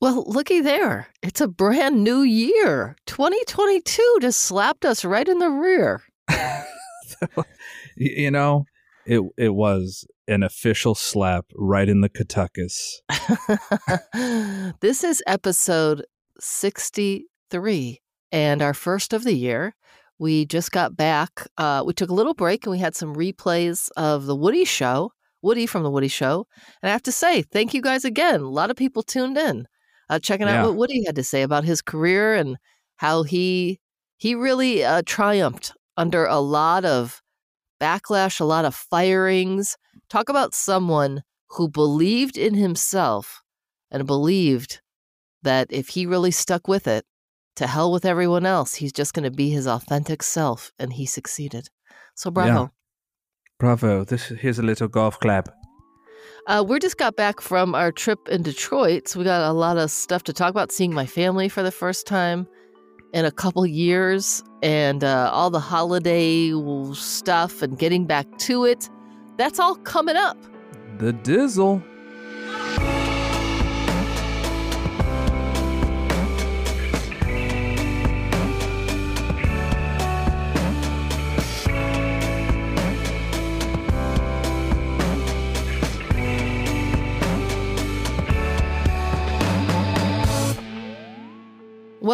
Well, looky there. It's a brand new year. 2022 just slapped us right in the rear. you know, it it was an official slap right in the Catucus. this is episode 63 and our first of the year. We just got back. Uh, we took a little break and we had some replays of the Woody Show, Woody from the Woody Show. And I have to say, thank you guys again. A lot of people tuned in, uh, checking out Yeah. what Woody had to say about his career and how he he really uh, triumphed under a lot of backlash, a lot of firings. Talk about someone who believed in himself and believed that if he really stuck with it, to hell with everyone else, he's just going to be his authentic self, and he succeeded. So bravo. Bravo! This here's a little golf clap. Uh, we just got back from our trip in Detroit, so we got a lot of stuff to talk about. Seeing my family for the first time in a couple years, and uh, all the holiday stuff, and getting back to it. That's all coming up. The Dizzle.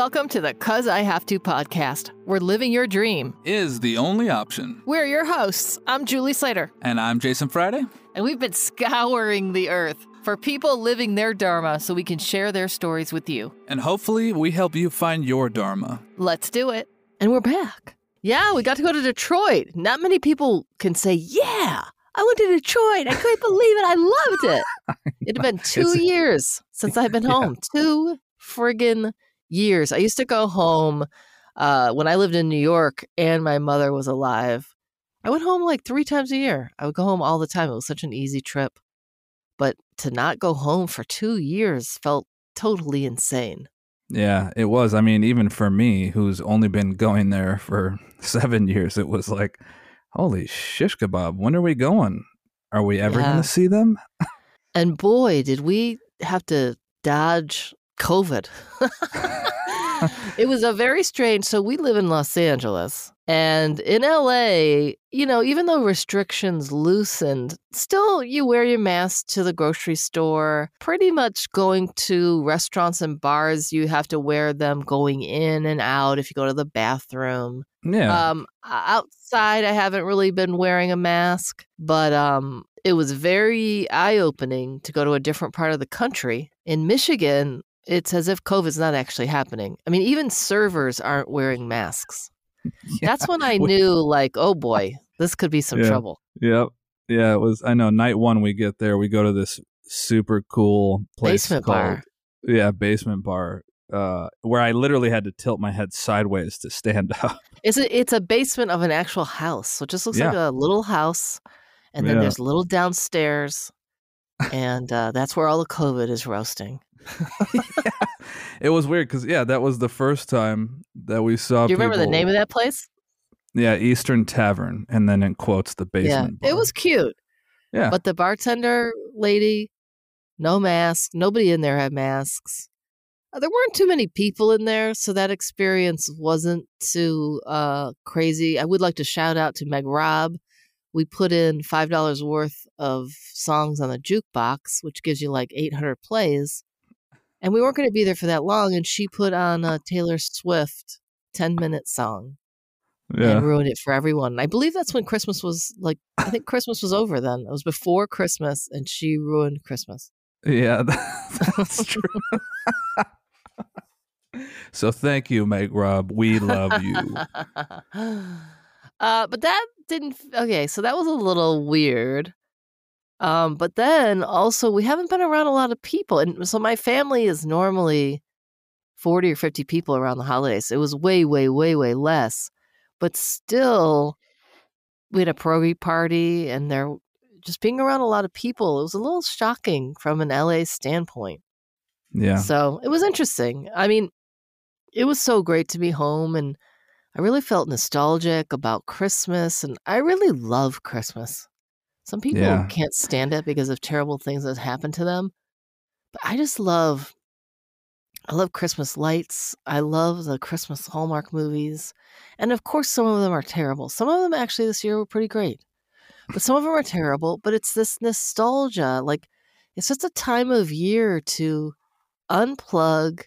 Welcome to the Cuz I Have to podcast. We're living your dream. is the only option. We're your hosts. I'm Julie Slater, And I'm Jason Friday. and we've been scouring the earth for people living their Dharma so we can share their stories with you. And hopefully, we help you find your Dharma. Let's do it. And we're back. Yeah, we got to go to Detroit. Not many people can say, Yeah, I went to Detroit. I couldn't believe it. I loved it. It had been two It's- years since I've been Yeah. home. Two friggin' years. I used to go home uh, when I lived in New York and my mother was alive. I went home like three times a year. I would go home all the time. It was such an easy trip. But to not go home for two years felt totally insane. Yeah, it was. I mean, even for me, who's only been going there for seven years, it was like, holy shish kebab. When are we going? Are we ever Yeah. going to see them? And boy, did we have to dodge COVID. it was a very strange. So we live in Los Angeles. And in LA, you know, even though restrictions loosened, still you wear your mask to the grocery store. Pretty much going to restaurants and bars, you have to wear them going in and out if you go to the bathroom. Yeah. Um, outside, I haven't really been wearing a mask, but um, it was very eye opening to go to a different part of the country. In Michigan, it's as if COVID's not actually happening. I mean, even servers aren't wearing masks. Yeah. That's when I knew, like, oh boy, this could be some Yeah. trouble. Yep. Yeah, it was. I know. Night one, we get there. We go to this super cool place Basement called bar. yeah, basement bar. Uh, where I literally had to tilt my head sideways to stand up. It's a, it's a basement of an actual house. So it just looks like a little house. And then Yeah. there's a little downstairs. and uh, that's where all the COVID is roasting. It was weird because yeah, that was the first time that we saw. Do you remember the people- name of that place? Yeah, Eastern Tavern, and then in quotes the basement. Yeah, it was cute. Yeah, But the bartender lady, no mask. Nobody in there had masks. Uh, There weren't too many people in there, so that experience wasn't too uh, crazy. I would like to shout out to Meg Robb. We put in five dollars worth of songs on the jukebox, which gives you like eight hundred plays. And we weren't going to be there for that long, and she put on a Taylor Swift ten minute song yeah. and ruined it for everyone. I believe that's when Christmas was like. I think Christmas was over then. It was before Christmas, and she ruined Christmas. Yeah, that's true. so thank you, Meg Rob. We love you. uh, but that didn't. Okay, so that was a little weird. Um, but then also we haven't been around a lot of people, and so my family is normally forty or fifty people around the holidays. It was way, way, way, way less, but still, we had a pierogi party, and there just being around a lot of people. It was a little shocking from an LA standpoint. Yeah. So it was interesting. I mean, it was so great to be home and I really felt nostalgic about Christmas and I really love Christmas. Some people Yeah. can't stand it because of terrible things that happened to them. But I just love I love Christmas lights. I love the Christmas Hallmark movies. And of course, some of them are terrible. Some of them actually this year were pretty great, but some of them are terrible. But it's this nostalgia. Like, it's just a time of year to unplug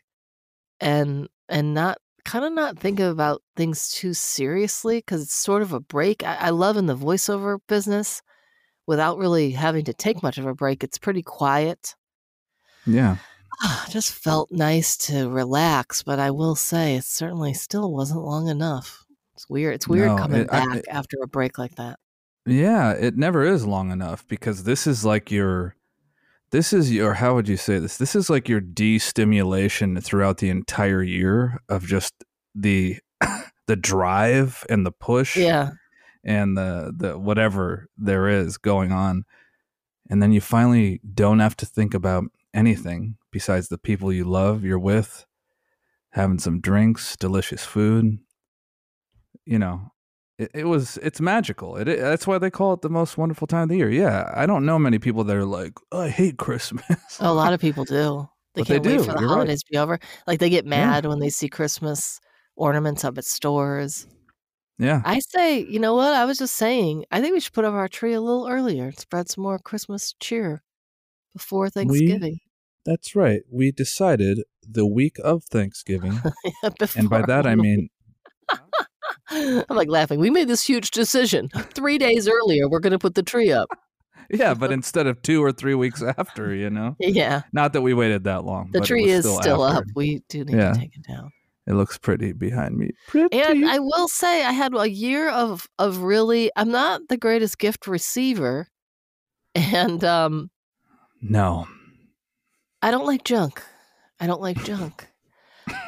and and not kind of not think about things too seriously because it's sort of a break. I, I love in the voiceover business without really having to take much of a break. It's pretty quiet. Yeah. Ah, just felt nice to relax, but I will say it certainly still wasn't long enough. It's weird. It's weird No, coming it- I- back it- after a break like that. Yeah, it never is long enough because this is like your this is your how would you say this? This is like your de-stimulation throughout the entire year of just the the drive and the push Yeah. And the the whatever there is going on. And then you finally don't have to think about anything besides the people you love, you're with, having some drinks, delicious food. You know, it, it was it's magical. It, it that's why they call it the most wonderful time of the year. Yeah, I don't know many people that are like, "Oh, I hate Christmas. A lot of people do. They But can't wait do, for the you're right. holidays to be over. Like they get Yeah. mad when they see Christmas ornaments up at stores. Yeah, I say, you know what? I was just saying, I think we should put up our tree a little earlier. And spread some more Christmas cheer before Thanksgiving. that's right. We decided the week of Thanksgiving, Before and by that I mean I'm like laughing. We made this huge decision. Three days earlier, we're going to put the tree up. yeah, but instead of two or three weeks after, you know. Yeah. Not that we waited that long. The tree is still up. We do need Yeah. to take it down. It looks pretty behind me. Pretty. And I will say, I had a year of of really. I'm not the greatest gift receiver, and um, no. I don't like junk. I don't like junk.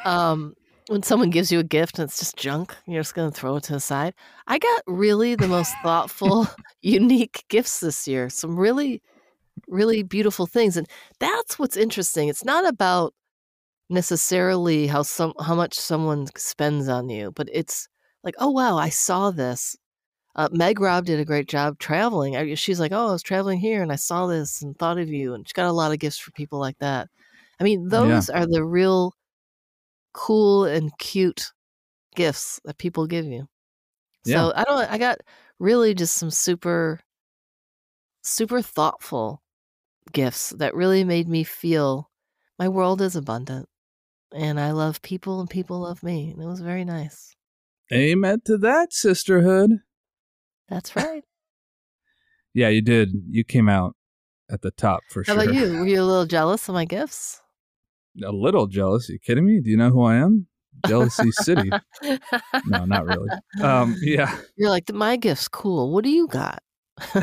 Um, when someone gives you a gift and it's just junk, you're just going to throw it to the side. I got really the most thoughtful, unique gifts this year. Some really, really beautiful things, and that's what's interesting. It's not about necessarily how some how much someone spends on you, but it's like, oh wow, I saw this. Uh, Meg Robb did a great job traveling. I- She's like, oh, I was traveling here and I saw this and thought of you, and she got a lot of gifts for people like that. I mean, Yeah. those are the real cool and cute gifts that people give you. Yeah. So I don't. I got really just some super, super thoughtful gifts that really made me feel my world is abundant, and I love people and people love me, and it was very nice. Amen to that, sisterhood. That's right. Yeah, you did. You came out at the top for How sure. How about you? Were you a little jealous of my gifts? A little jealous. you kidding me? Do you know who I am? Jealousy City. No, not really. Um, yeah. You're like, my gift's cool. What do you got?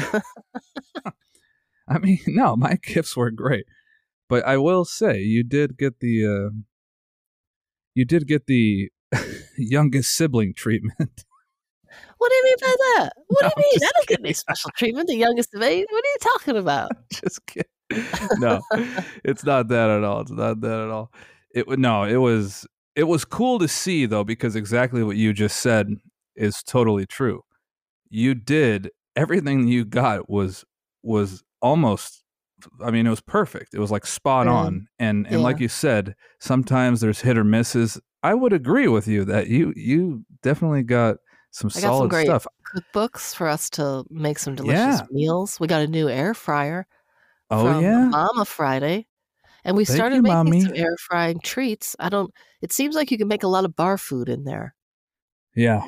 I mean, no, my gifts were great, but I will say you did get the uh, you did get the youngest sibling treatment. What do you mean by that? What No, do you mean? I don't get kidding. special treatment. The youngest of eight. What are you talking about? Just kidding. No, it's not that at all. It's not that at all. It no, it was it was cool to see though because exactly what you just said is totally true. You did everything you got was was almost I mean it was perfect. It was like spot Yeah. on. And and like you said, sometimes there's hit or misses. I would agree with you that you you definitely got some I got some solid great stuff. Cookbooks for us to make some delicious Yeah. meals. We got a new air fryer. Oh from yeah. Mama Friday. And we Thank started you, making Mommy. some air frying treats. I don't it seems like you can make a lot of bar food in there. Yeah.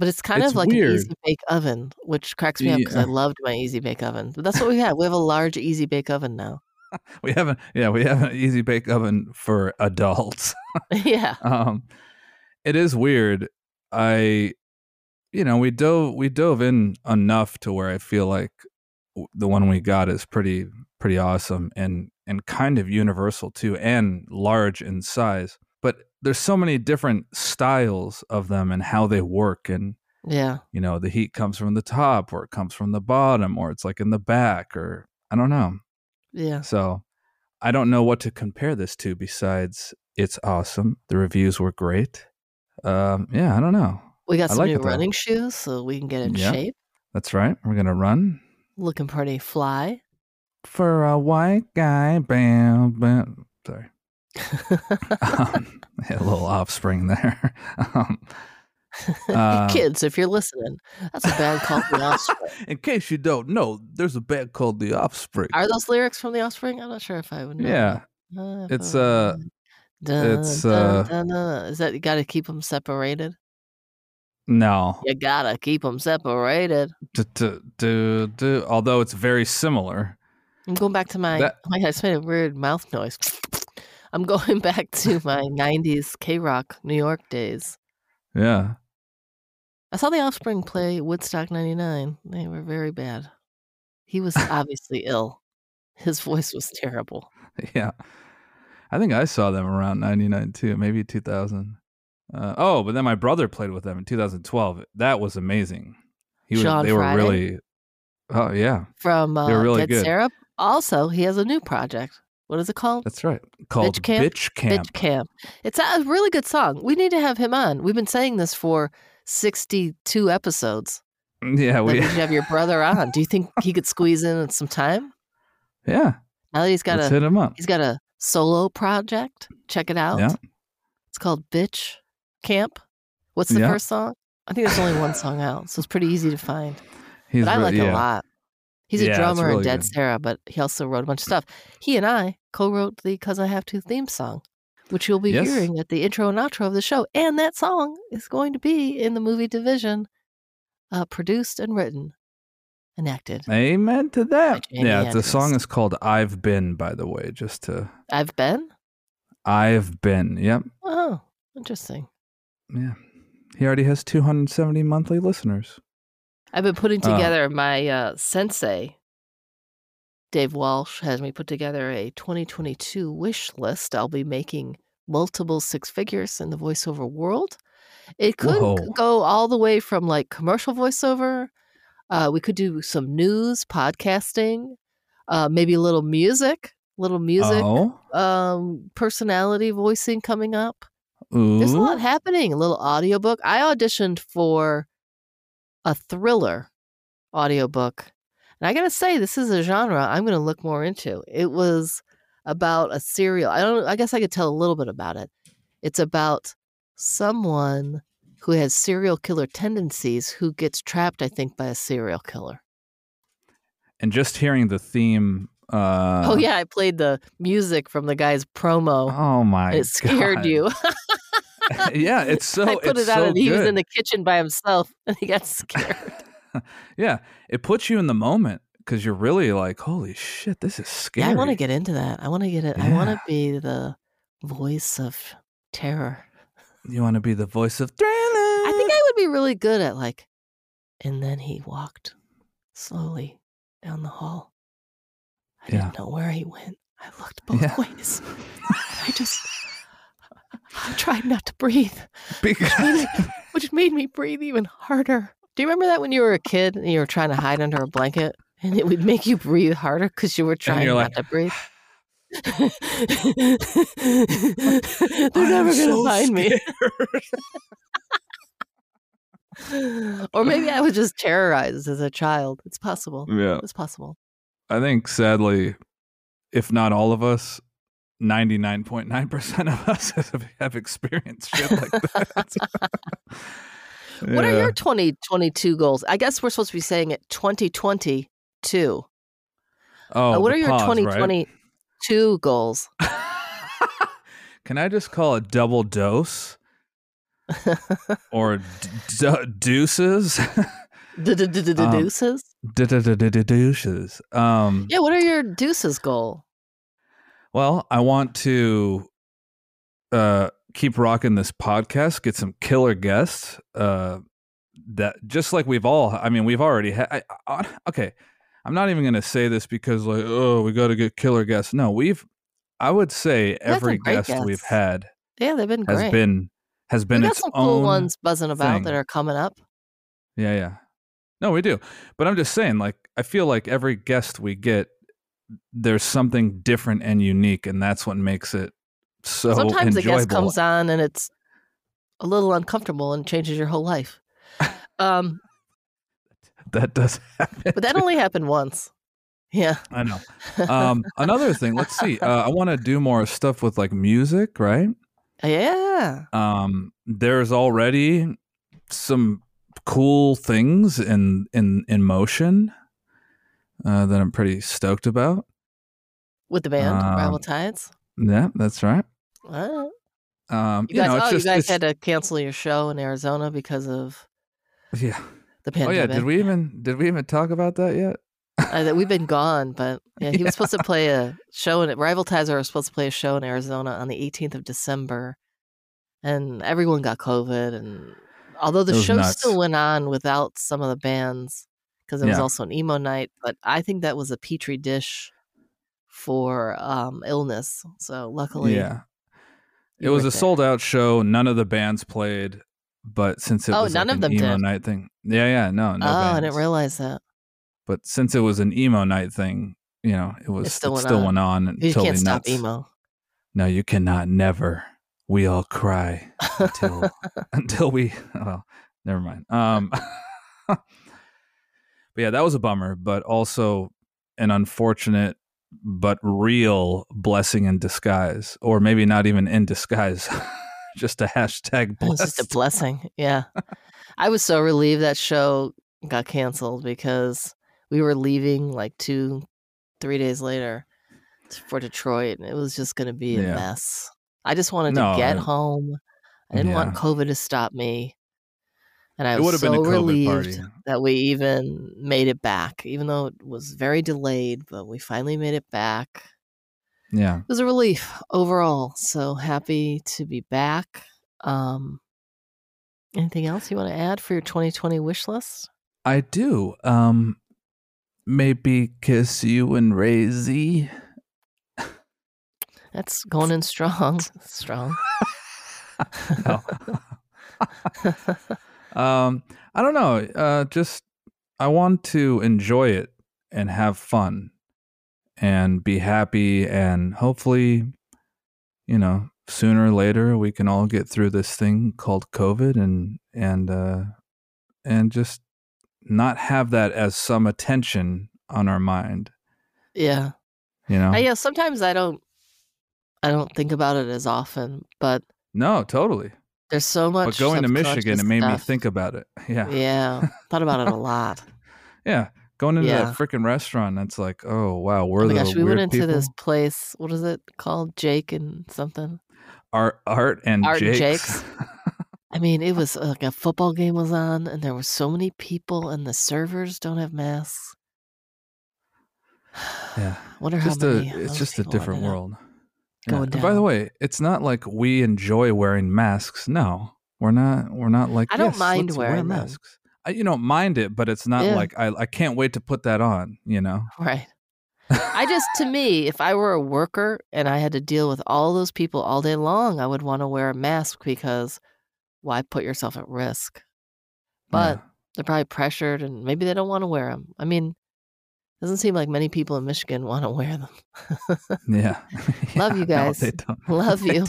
But it's kind It's of like weird. an easy bake oven, which cracks me up because I loved my easy bake oven. But that's what we have. We have a large easy bake oven now. We have a yeah, we have an easy bake oven for adults. yeah. um it is weird. I you know, we dove we dove in enough to where I feel like the one we got is pretty pretty awesome and and kind of universal too and large in size. There's so many different styles of them and how they work and Yeah. you know, the heat comes from the top or it comes from the bottom or it's like in the back or I don't know. Yeah. So I don't know what to compare this to besides it's awesome. The reviews were great. Um, yeah, I don't know. We got I some like new though. running shoes so we can get in Yeah. shape. That's right. We're gonna run Looking pretty fly. for a white guy. Bam, bam. Sorry. um, a little offspring there. um, uh, Kids, if you're listening, that's a band called The Offspring. in case you don't know, there's a band called The Offspring. Are those lyrics from The Offspring? I'm not sure if I would know. yeah. Uh, it's, uh. Dun, it's, dun, uh, dun. Is that you got to keep them separated? no, You gotta keep them separated. D- d- d- d- although it's very similar. I'm going back to my. That- my God, I just made a weird mouth noise. I'm going back to my '90s K Rock New York days. Yeah, I saw the Offspring play Woodstock '99. They were very bad. He was obviously ill. His voice was terrible. yeah. I think I saw them around '99 too, maybe 2000. Uh, oh, but then my brother played with them in 2012. That was amazing. He was, Sean they were really. Oh yeah, From uh, They were really Dead good. Sara. Also, he has a new project. What is it called? that's right. Called Bitch Camp? Bitch Camp. Bitch Camp. It's a really good song. We need to have him on. We've been saying this for 62 episodes. Mm, yeah, we. we should have your brother on. Do you think he could squeeze in some time? Yeah, Now that he's got let's a hit him up. he's got a solo project. Check it out. Yeah. It's called Bitch Camp. What's the Yeah. first song? I think there's only one song out, so it's pretty easy to find. He's but I really- like yeah. a lot. He's Yeah, a drummer in Dead good. Sara, but he also wrote a bunch of stuff. He and I co-wrote the "Cuz I Have to" theme song, which you'll be Yes. hearing at the intro and outro of the show. And that song is going to be in the movie Division, uh, produced and written and acted. Amen to that. Yeah, the song is called "I've Been." By the way, just to I've been. I've been. Yep. Oh, interesting. Yeah. He already has 270 monthly listeners. I've been putting Uh. together my uh, sensei. Dave Walsh has me put together a 2022 wish list. I'll be making multiple six figures in the voiceover world. It could Whoa. go all the way from like commercial voiceover. Uh, we could do some news, podcasting, uh, maybe a little music, little music, Oh. um, personality voicing coming up. Ooh. There's a lot happening. A little audiobook. I auditioned for a thriller audiobook. And I got to say this is a genre I'm going to look more into. It was about a serial. I don't I guess I could tell a little bit about it. It's about someone who has serial killer tendencies who gets trapped I think by a serial killer. And just hearing the theme. Uh, oh yeah, I played the music from the guy's promo. Oh my. it scared God. you. yeah, it's so. I put it out so and he was in the kitchen by himself and he got scared. yeah, it puts you in the moment because you're really like, holy shit, this is scary. Yeah, I want to get into that. I want to get it. I want to be the voice of terror. You want to be the voice of thriller. I think I would be really good at like. And then he walked slowly down the hall. I Yeah. didn't know where he went. I looked both Yeah. ways. I just. I tried not to breathe, because which made me breathe even harder. Do you remember that when you were a kid and you were trying to hide under a blanket and it would make you breathe harder because you were trying not like, to breathe? They're never I'm gonna so find me. or maybe I was just terrorized as a child. It's possible. yeah, It's possible. I think sadly, if not all of us, 99.9% of us have, experienced shit like that. What are your 2022 goals? I guess we're supposed to be saying it 2022. Oh, Uh, what are your pause, right? 2022 goals? Can I just call it double dose or d- d- deuces? Deuces? Deuces. Um, Yeah, what are your deuces goal? Well, I want to uh, keep rocking this podcast, get some killer guests. Uh, that just like we've all, I mean, we've already had. Okay, I'm not even going to say this because like, oh, we got to get killer guests. No, we've. I would say every guest we've had Yeah, they've been has great. been has been we got its some cool ones buzzing about thing. that are coming up. Yeah, yeah. No, we do. But I'm just saying, like, I feel like every guest we get, there's something different and unique, and that's what makes it so Sometimes enjoyable. guest comes on and it's a little uncomfortable and changes your whole life. Um, that does happen. but that only happened once. Yeah. I know. Um, another thing, let's see. Uh, I want to do more stuff with like music, right? Yeah. Um, there's already some cool things in in in motion uh, that I'm pretty stoked about. With the band, Um, Rival Tides. Yeah, that's right. Um, You you, guys, know, it's oh, just you guys had to cancel your show in Arizona because of yeah. the pandemic. Oh yeah, did we even did we even talk about that yet? Uh, that we've been gone, but yeah, he was supposed to play a show in Rival Tides are supposed to play a show in Arizona on the 18th of December, and everyone got COVID. And although the show nuts. still went on without some of the bands, because it was also an emo night, but I think that was a petri dish for um, illness. So luckily, yeah. It was a there. sold out show. None of the bands played, but since it Oh, was none like of an them emo did. night thing, yeah, yeah, no, no. oh, I didn't realize that. But since it was an emo night thing, you know, it was it still still, went on. went on You until can't the stop emo. No, you cannot. Never. We all cry until until we. Well, never mind. Um, but yeah, that was a bummer, but also an unfortunate but real blessing in disguise, or maybe not even in disguise. just a hashtag was just a blessing. Yeah. I was so relieved that show got canceled because we were leaving like two, three days later for Detroit and it was just going to be a Yeah. mess. I just wanted No, to get I- home. I didn't want COVID to stop me. And I It was would've been a so relieved party. that we even made it back, even though it was very delayed, but we finally made it back. yeah. It was a relief overall. So happy to be back. Um, anything else you want to add for your 2020 wish list? I do. Um, maybe kiss you and Razy. That's going in strong. strong. no. um, I don't know. Uh, just I want to enjoy it and have fun and be happy and hopefully, you know, sooner or later we can all get through this thing called COVID and and uh, and just not have that as some attention on our mind. Yeah. You know? I, yeah. Sometimes I don't. I don't think about it as often, but no, totally. There's so much. But going to Michigan, it made me think about it. Yeah. Yeah, thought about it a lot. Yeah, going into Yeah. that freaking restaurant, it's like, oh wow, we're oh my the gosh, we went into people. this place. What is it called? Jake and something. Art, art, and Art and Jake's. Jake's. I mean, it was like a football game was on, and there were so many people, and the servers don't have masks. yeah, Wonder just how many. of it's just a different world. different Going And By the way, it's not like we enjoy wearing masks. No, we're not. We're not like. I don't "Yes, mind wear wearing them." masks. I, you don't mind it, but it's not Yeah. like I. I can't wait to put that on. You know. Right. I just, to me, if I were a worker and I had to deal with all those people all day long, I would want to wear a mask because why put yourself at risk? But they're probably pressured and maybe they don't want to wear them. I mean, doesn't seem like many people in Michigan want to wear them. yeah. yeah. Love you no, guys. they don't. Love you.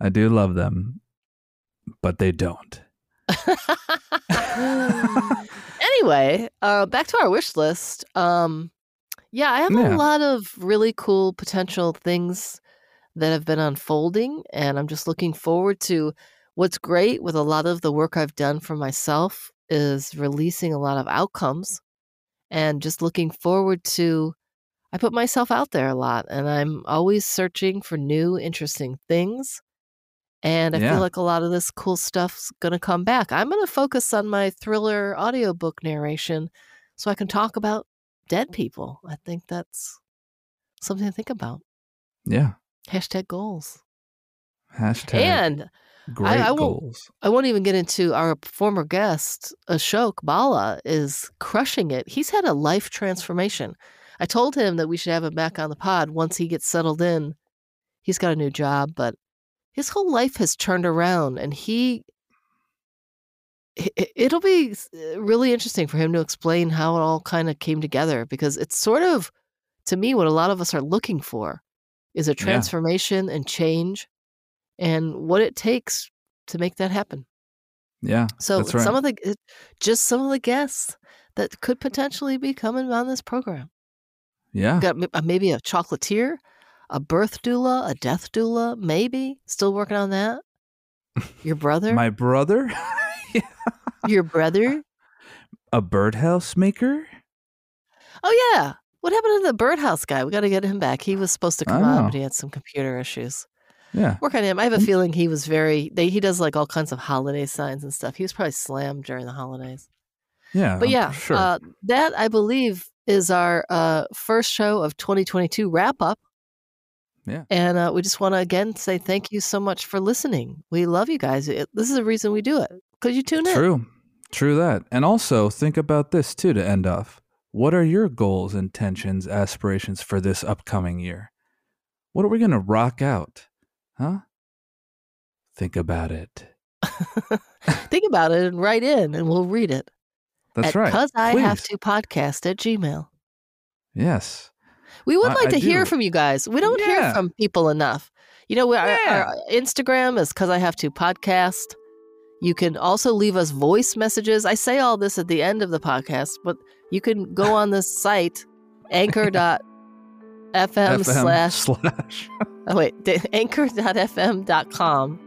I do love them, but they don't. anyway, uh, back to our wish list. Um, yeah, I have Yeah. a lot of really cool potential things that have been unfolding, and I'm just looking forward to what's great with a lot of the work I've done for myself is releasing a lot of outcomes and just looking forward to I put myself out there a lot and I'm always searching for new interesting things. And I Yeah. feel like a lot of this cool stuff's going to come back. I'm going to focus on my thriller audiobook narration so I can talk about dead people. I think that's something to think about. Yeah. Hashtag goals. Hashtag And great I won't- goals. I won't even get into our former guest, Ashok Bhalla, is crushing it. He's had a life transformation. I told him that we should have him back on the pod once he gets settled in. He's got a new job, but his whole life has turned around and he i- i- it'll be uh, really interesting for him to explain how it all kind of came together because it's sort of to me what a lot of us are looking for is a transformation and change and what it takes to make that happen. Yeah. So right. some of the just some of the guests that could potentially be coming on this program. yeah. Got uh, maybe a chocolatier, a birth doula, a death doula, maybe. Still working on that. Your brother? My brother, Your brother? a birdhouse maker. Oh yeah. What happened to the birdhouse guy? We got to get him back. He was supposed to come on, but he had some computer issues. Yeah. Work on him. I have a Mm. feeling he was very. They, he does like all kinds of holiday signs and stuff. He was probably slammed during the holidays. Yeah. But yeah, Sure. uh, that I believe is our uh, first show of 2022 wrap up. Yeah. And uh, we just want to again say thank you so much for listening. We love you guys. It, this is the reason we do it because you tune in. True. True that. And also think about this too to end off. What are your goals, intentions, aspirations for this upcoming year? What are we going to rock out? Huh? Think about it. Think about it and write in, and we'll read it. That's at right. Cause I have to podcast at Gmail. Yes. We would I- like I to hear do. from you guys. We don't hear from people enough. You know, we- our, Yeah. our Instagram is because I have to podcast. You can also leave us voice messages. I say all this at the end of the podcast, but you can go on this site, anchor.fm FM slash, slash. oh wait, anchor.fm.com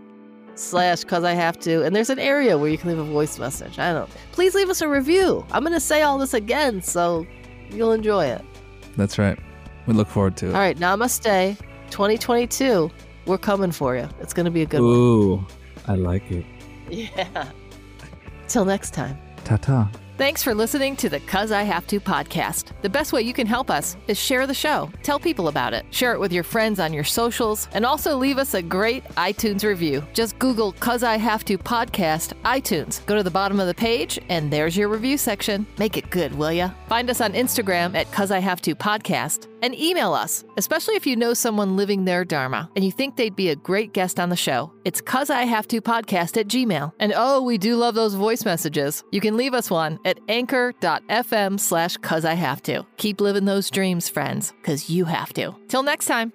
slash because I have to. And there's an area where you can leave a voice message. I don't Please leave us a review. I'm going to say all this again, so you'll enjoy it. That's right. We look forward to it. All right, namaste. 2022, we're coming for you. It's going to be a good one. Ooh, I like it. Yeah. Till next time. Ta ta. Thanks for listening to the Cuz I Have to podcast. The best way you can help us is share the show. Tell people about it. Share it with your friends on your socials and also leave us a great iTunes review. Just Google Cuz I Have to podcast iTunes. Go to the bottom of the page and there's your review section. Make it good, will ya? Find us on Instagram at Cuz I Have to podcast and email us, especially if you know someone living their Dharma and you think they'd be a great guest on the show. It's cuz I have to podcast at Gmail. And oh, we do love those voice messages. You can leave us one at anchor.fm slash cuz I have to. Keep living those dreams, friends, because you have to. Till next time.